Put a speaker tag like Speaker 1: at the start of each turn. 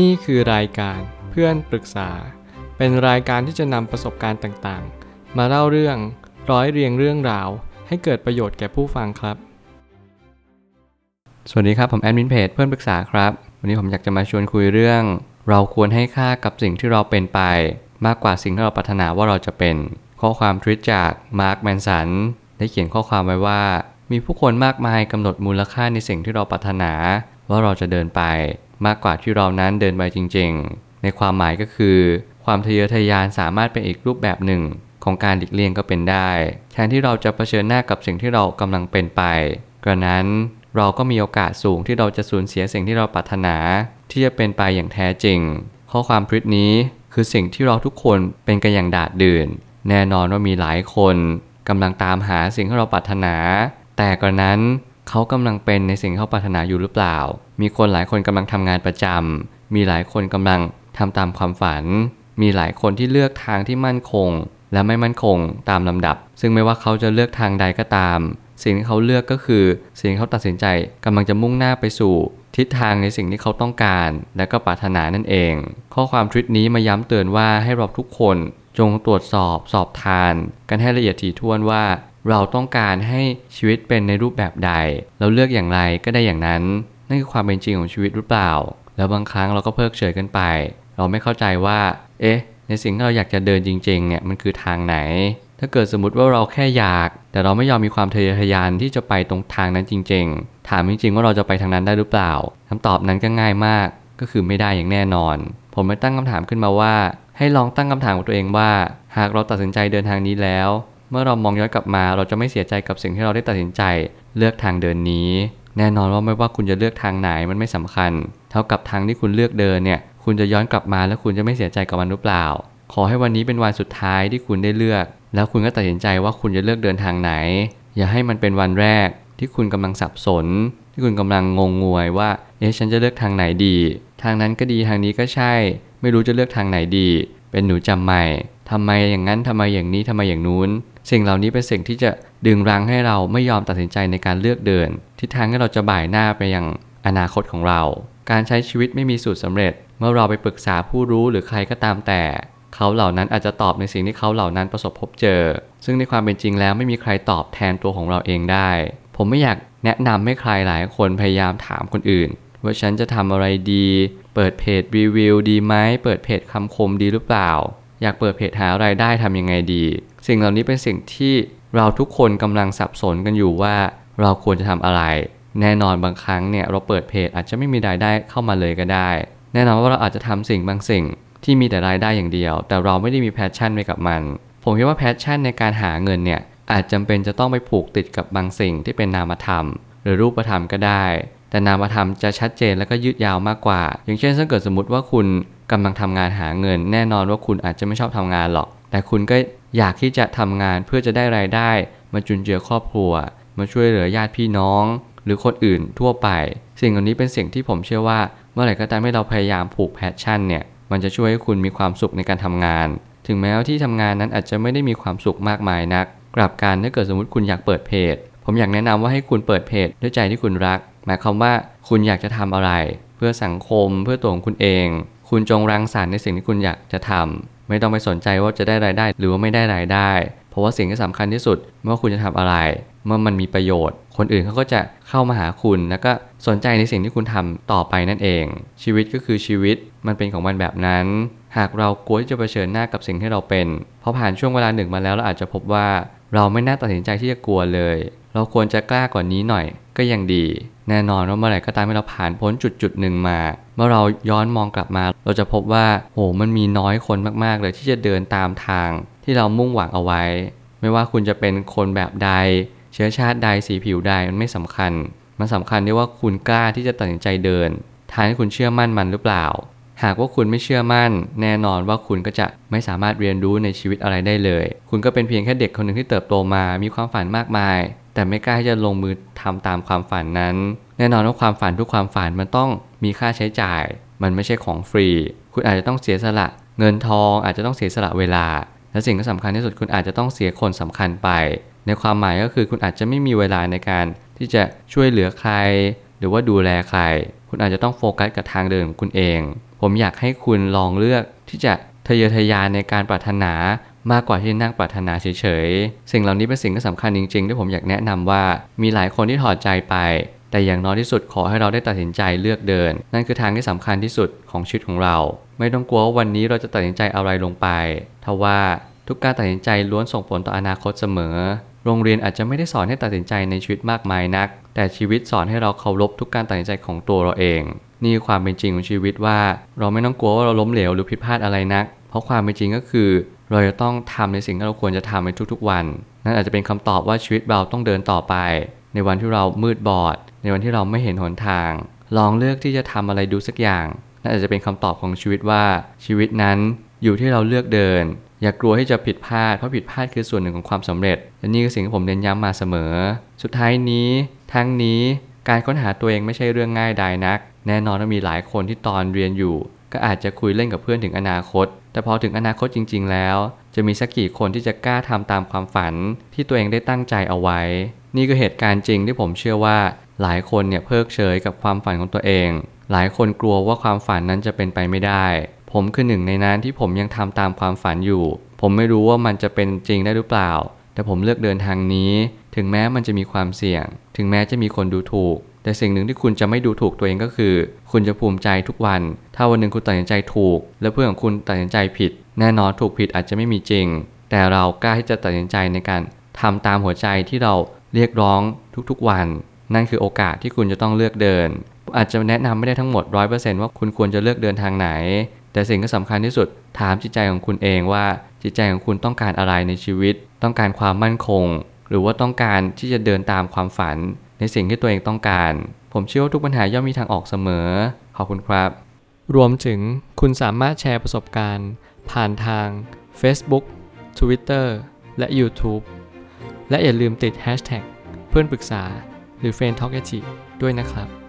Speaker 1: นี่คือรายการเพื่อนปรึกษา เป็นรายการที่จะนำประสบการณ์ต่างๆ มาเล่าเรื่องร้อยเรียงเรื่องราว ให้เกิดประโยชน์แก่ผู้ฟังครับ
Speaker 2: สวัสดีครับ ผมแอดมินเพจเพื่อนปรึกษาครับ วันนี้ผมอยากจะมาชวนคุยเรื่อง เราควรให้ค่ากับสิ่งที่เราเป็นไป มากกว่าสิ่งที่เราปรารถนาว่าเราจะเป็น ข้อความทวิตจากมาร์คแมนสันได้เขียนข้อความไว้ว่า มีผู้คนมากมายกำหนดมูลค่าในสิ่งที่เราปรารถนาว่าเราจะเดินไป มากกว่าที่เรานั้นเดินไปจริง ๆ ในความหมายก็คือ ความทะเยอทะยานสามารถเป็นอีกรูปแบบหนึ่ง ของการหลีกเลี่ยงก็เป็นได้ แทนที่เราจะเผชิญหน้ากับสิ่งที่เรากำลังเป็นไปกระนั้นเราก็มีโอกาสสูงที่เราจะสูญเสียสิ่งที่เราปรารถนา ที่จะเป็นไปอย่างแท้จริง ข้อความทวิตนี้คือสิ่งที่เราทุกคนเป็นกันอย่างดาดดื่น แน่นอนว่ามีหลายคนกำลังตามหาสิ่งที่เราปรารถนา แต่กระนั้น เขากำลังเป็นในสิ่งที่เขาปรารถนาอยู่หรือเปล่า มีคนหลายคนกำลังทำงานประจำมีหลายคนกำลังทำตามความฝัน มีหลายคนที่เลือกทางที่มั่นคง และไม่มั่นคงตามลำดับ ซึ่งไม่ว่าเขาจะเลือกทางใดก็ตาม สิ่งที่เขาเลือกก็คือ สิ่งที่เขาตัดสินใจกำลังจะมุ่งหน้าไปสู่ ทิศทางในสิ่งที่เขาต้องการ และก็ปรารถนานั่นเอง ข้อความทวิตนี้มาย้ำเตือนว่าให้เราทุกคนจงตรวจสอบสอบทาน กันให้ละเอียดถี่ถ้วนว่า เราต้องการให้ชีวิตเป็นในรูปแบบใด เราเลือกอย่างไรก็ได้อย่างนั้น นั่นคือความเป็นจริงของชีวิตหรือเปล่า แล้วบางครั้งเราก็เพิกเฉยกันไป เราไม่เข้าใจว่า เอ๊ะ ในสิ่งที่เราอยากจะเดินจริงๆ เนี่ยมันคือทางไหน ถ้าเกิดสมมติว่าเราแค่อยาก แต่เราไม่ยอมมีความทะเยอทะยานที่จะไปตรงทางนั้นจริง ๆ ถามจริงๆว่าเราจะไปทางนั้นได้หรือเปล่าคำตอบนั้นก็ง่ายมากก็คือไม่ได้อย่างแน่นอน ผมไม่ตั้งคำถามขึ้นมาว่า ให้ลองตั้งคำถามกับตัวเองว่า หากเราตัดสินใจเดินทางนี้แล้ว เมื่อเรามองย้อนกลับมาเราจะไม่เสียใจกับสิ่งที่เราได้ตัดสินใจเลือกทางเดินนี้ แน่นอนว่าไม่ว่าคุณจะเลือกทางไหนมันไม่สำคัญ เท่ากับทางที่คุณเลือกเดินเนี่ย คุณจะย้อนกลับมาแล้วคุณจะไม่เสียใจกับมันหรือเปล่า ขอให้วันนี้เป็นวันสุดท้ายที่คุณได้เลือก แล้วคุณก็ตัดสินใจว่าคุณจะเลือกเดินทางไหน อย่าให้มันเป็นวันแรก ที่คุณกำลังสับสน ที่คุณกำลังงงงวยว่า เอ๊ะฉันจะเลือกทางไหนดี ทางนั้นก็ดีทางนี้ก็ใช่ ไม่รู้จะเลือกทางไหนดี เป็นหนูจำใหม่ทำไมอย่างนั้นทำไมอย่างนี้ทำไมอย่างนู้น สิ่งเหล่านี้เป็นสิ่งที่จะดึงรั้งให้เราไม่ยอมตัดสินใจในการเลือกเดิน ทิศทางให้เราจะบ่ายหน้าไปยังอนาคตของเรา การใช้ชีวิตไม่มีสูตรสำเร็จ เมื่อเราไปปรึกษาผู้รู้หรือใครก็ตามแต่ เขาเหล่านั้นอาจจะตอบในสิ่งที่เขาเหล่านั้นประสบพบเจอ ซึ่งในความเป็นจริงแล้วไม่มีใครตอบแทนตัวของเราเองได้ ผมไม่อยากแนะนำให้ใครหลายคนพยายามถามคนอื่น ว่าฉันจะทำอะไรดี เปิดเพจรีวิวดีไหมเปิดเพจคำคมดีหรือเปล่า อยากเปิดเพจหารายได้ทำยังไงดี สิ่งเหล่านี้เป็นสิ่งที่เราทุกคนกำลังสับสนกันอยู่ว่าเราควรจะทำอะไร แน่นอนบางครั้งเนี่ยเราเปิดเพจอาจจะไม่มีรายได้เข้ามาเลยก็ได้ แน่นอนว่าเราอาจจะทำสิ่งบางสิ่งที่มีแต่รายได้อย่างเดียว แต่เราไม่ได้มี passion ไปกับมัน ผมคิดว่า passion ในการหาเงินเนี่ยอาจจำเป็นจะต้องไปผูกติดกับบางสิ่งที่เป็นนามธรรม หรือรูปธรรมก็ได้ แต่นามธรรมจะชัดเจนและก็ยืดยาวมากกว่า อย่างเช่นถ้าเกิดสมมติว่าคุณกำลังทำงานหาเงิน แน่นอนว่าคุณอาจจะไม่ชอบทำงานหรอก แต่คุณก็ อยากที่จะทำงานเพื่อจะได้รายได้ มาจุนเจือครอบครัว มาช่วยเหลือญาติพี่น้อง หรือคนอื่นทั่วไป สิ่งเหล่านี้เป็นสิ่งที่ผมเชื่อว่า เมื่อไหร่ก็ตามให้เราพยายามผูก passion เนี่ยมันจะช่วยให้คุณมีความสุขในการทำงาน ถึงแม้ว่าที่ทำงานนั้นอาจจะไม่ได้มีความสุขมากมายนัก กลับกันถ้าเกิดสมมติคุณอยากเปิดเพจ ผมอยากแนะนำว่าให้คุณเปิดเพจด้วยใจที่คุณรัก หมายความว่าคุณอยากจะทำอะไร เพื่อสังคมเพื่อตัวของคุณเอง คุณจงรังสรรค์ในสิ่งที่คุณอยากจะทำ ไม่ต้องไปสนใจว่าจะได้รายได้ หรือว่าไม่ได้รายได้ เพราะว่าสิ่งที่สำคัญที่สุดเมื่อคุณจะทำอะไร เมื่อมันมีประโยชน์ คนอื่นเขาก็จะเข้ามาหาคุณ แล้วก็สนใจในสิ่งที่คุณทำต่อไปนั่นเอง ชีวิตก็คือชีวิตมันเป็นของมันแบบนั้น หากเรากลัวที่จะเผชิญหน้ากับสิ่งที่เราเป็นพอผ่านช่วงเวลาหนึ่งมาแล้วเราอาจจะพบว่า เราไม่น่าตัดสินใจที่จะกลัวเลย เราควรจะกล้ากว่านี้หน่อยก็ยังดี แน่นอนว่าเมื่อไหร่ก็ตามที่เราผ่านพ้นจุดจุดหนึ่งมา เมื่อเราย้อนมองกลับมา เราจะพบว่าโหมันมีน้อยคนมากๆ เลยที่จะเดินตามทาง ที่เรามุ่งหวังเอาไว้ ไม่ว่าคุณจะเป็นคนแบบใด เชื้อชาติใดสีผิวใดมันไม่สำคัญ มันสำคัญที่ว่าคุณกล้าที่จะตัดสินใจเดินทางที่คุณเชื่อมั่นมันหรือเปล่า หากว่าคุณไม่เชื่อมั่น แน่นอนว่าคุณก็จะไม่สามารถเรียนรู้ในชีวิตอะไรได้เลย คุณก็เป็นเพียงแค่เด็กคนหนึ่งที่เติบโตมา มีความฝันมากมาย แต่ไม่กล้าที่จะลงมือทำตามความฝันนั้น แน่นอนว่าความฝันทุกความฝันมันต้องมีค่าใช้จ่าย มันไม่ใช่ของฟรี คุณอาจจะต้องเสียสละ เงินทองอาจจะต้องเสียสละเวลา และสิ่งที่สำคัญที่สุดคุณอาจจะต้องเสียคนสำคัญไป ในความหมายก็คือคุณอาจจะไม่มีเวลาในการที่จะช่วยเหลือใคร หรือว่าดูแลใคร คุณอาจจะต้องโฟกัสกับทางเดินของคุณเอง ผมอยากให้คุณลองเลือกที่จะทะเยอทะยานในการปรารถนามากกว่าที่นั่งปรารถนาเฉยๆ สิ่งเหล่านี้เป็นสิ่งที่สำคัญจริงๆ ที่ผมอยากแนะนำว่ามีหลายคนที่ถอดใจไป แต่อย่างน้อยที่สุดขอให้เราได้ตัดสินใจเลือกเดิน นั่นคือทางที่สำคัญที่สุดของชีวิตของเรา ไม่ต้องกลัวว่าวันนี้เราจะตัดสินใจอะไรลงไปทว่าทุกการตัดสินใจล้วนส่งผลต่ออนาคตเสมอ โรงเรียนอาจจะไม่ได้สอนให้ตัดสินใจในชีวิตมากมายนัก แต่ชีวิตสอนให้เราเคารพทุกการตัดสินใจของตัวเราเอง นี่คือความเป็นจริงของชีวิตว่า เราไม่ต้องกลัวว่าเราล้มเหลวหรือผิดพลาดอะไรนัก เพราะความเป็นจริงก็คือ เราจะต้องทำในสิ่งที่เราควรจะทำในทุกๆวัน นั่นอาจจะเป็นคำตอบว่าชีวิตเราต้องเดินต่อไป ในวันที่เรามืดบอด ในวันที่เราไม่เห็นหนทาง ลองเลือกที่จะทำอะไรดูสักอย่างนั่นอาจจะเป็นคำตอบของชีวิตว่าชีวิตนั้นอยู่ที่เราเลือกเดิน อย่ากลัวที่จะผิดพลาดเพราะผิดพลาดคือส่วนหนึ่งของความสำเร็จและนี่คือสิ่งที่ผมเน้นย้ำมาเสมอ สุดท้ายนี้ ทั้งนี้การค้นหาตัวเองไม่ใช่เรื่องง่ายใดนัก แน่นอนว่ามีหลายคนที่ตอนเรียนอยู่ ก็อาจจะคุยเล่นกับเพื่อนถึงอนาคต แต่พอถึงอนาคตจริง ๆ แล้ว จะมีสักกี่คนที่จะกล้าทำตามความฝันที่ตัวเองได้ตั้งใจเอาไว้ นี่คือเหตุการณ์จริงที่ผมเชื่อว่า หลายคนเนี่ยเพิกเฉยกับความฝันของตัวเอง หลายคนกลัวว่าความฝันนั้นจะเป็นไปไม่ได้ ผมคือหนึ่งในนั้นที่ผมยังทำตามความฝันอยู่ ผมไม่รู้ว่ามันจะเป็นจริงได้หรือเปล่า แต่ผมเลือกเดินทางนี้ ถึงแม้มันจะมีความเสี่ยง ถึงแม้จะมีคนดูถูก แต่สิ่งหนึ่งที่คุณจะไม่ดูถูกตัวเองก็คือ คุณจะภูมิใจทุกวัน ถ้าวันหนึ่งคุณตัดสินใจถูก และเพื่อนของคุณตัดสินใจผิด แน่นอนถูกผิดอาจจะไม่มีจริง แต่เรากล้าที่จะตัดสินใจในการทำตามหัวใจที่เราเรียกร้องทุกๆวัน นั่นคือโอกาสที่คุณจะต้องเลือกเดิน อาจจะแนะนำไม่ได้ทั้งหมด 100%ว่าคุณควรจะเลือกเดินทางไหน แต่สิ่งที่สำคัญที่สุดถามจิตใจของคุณเองว่า จิตใจของคุณต้องการอะไรในชีวิต ต้องการความมั่นคง หรือว่าต้องการที่จะเดินตามความฝัน ในสิ่งที่ตัวเองต้องการ ผมเชื่อว่าทุกปัญหาย่อมมีทางออกเสมอ ขอบคุณครับ
Speaker 1: รวมถึงคุณสามารถแชร์ประสบการณ์ ผ่านทาง Facebook Twitter และ YouTube และอย่าลืมติด Hashtag เพื่อนปรึกษาหรือ f r ร e n d t a l k a ด้วยนะครับ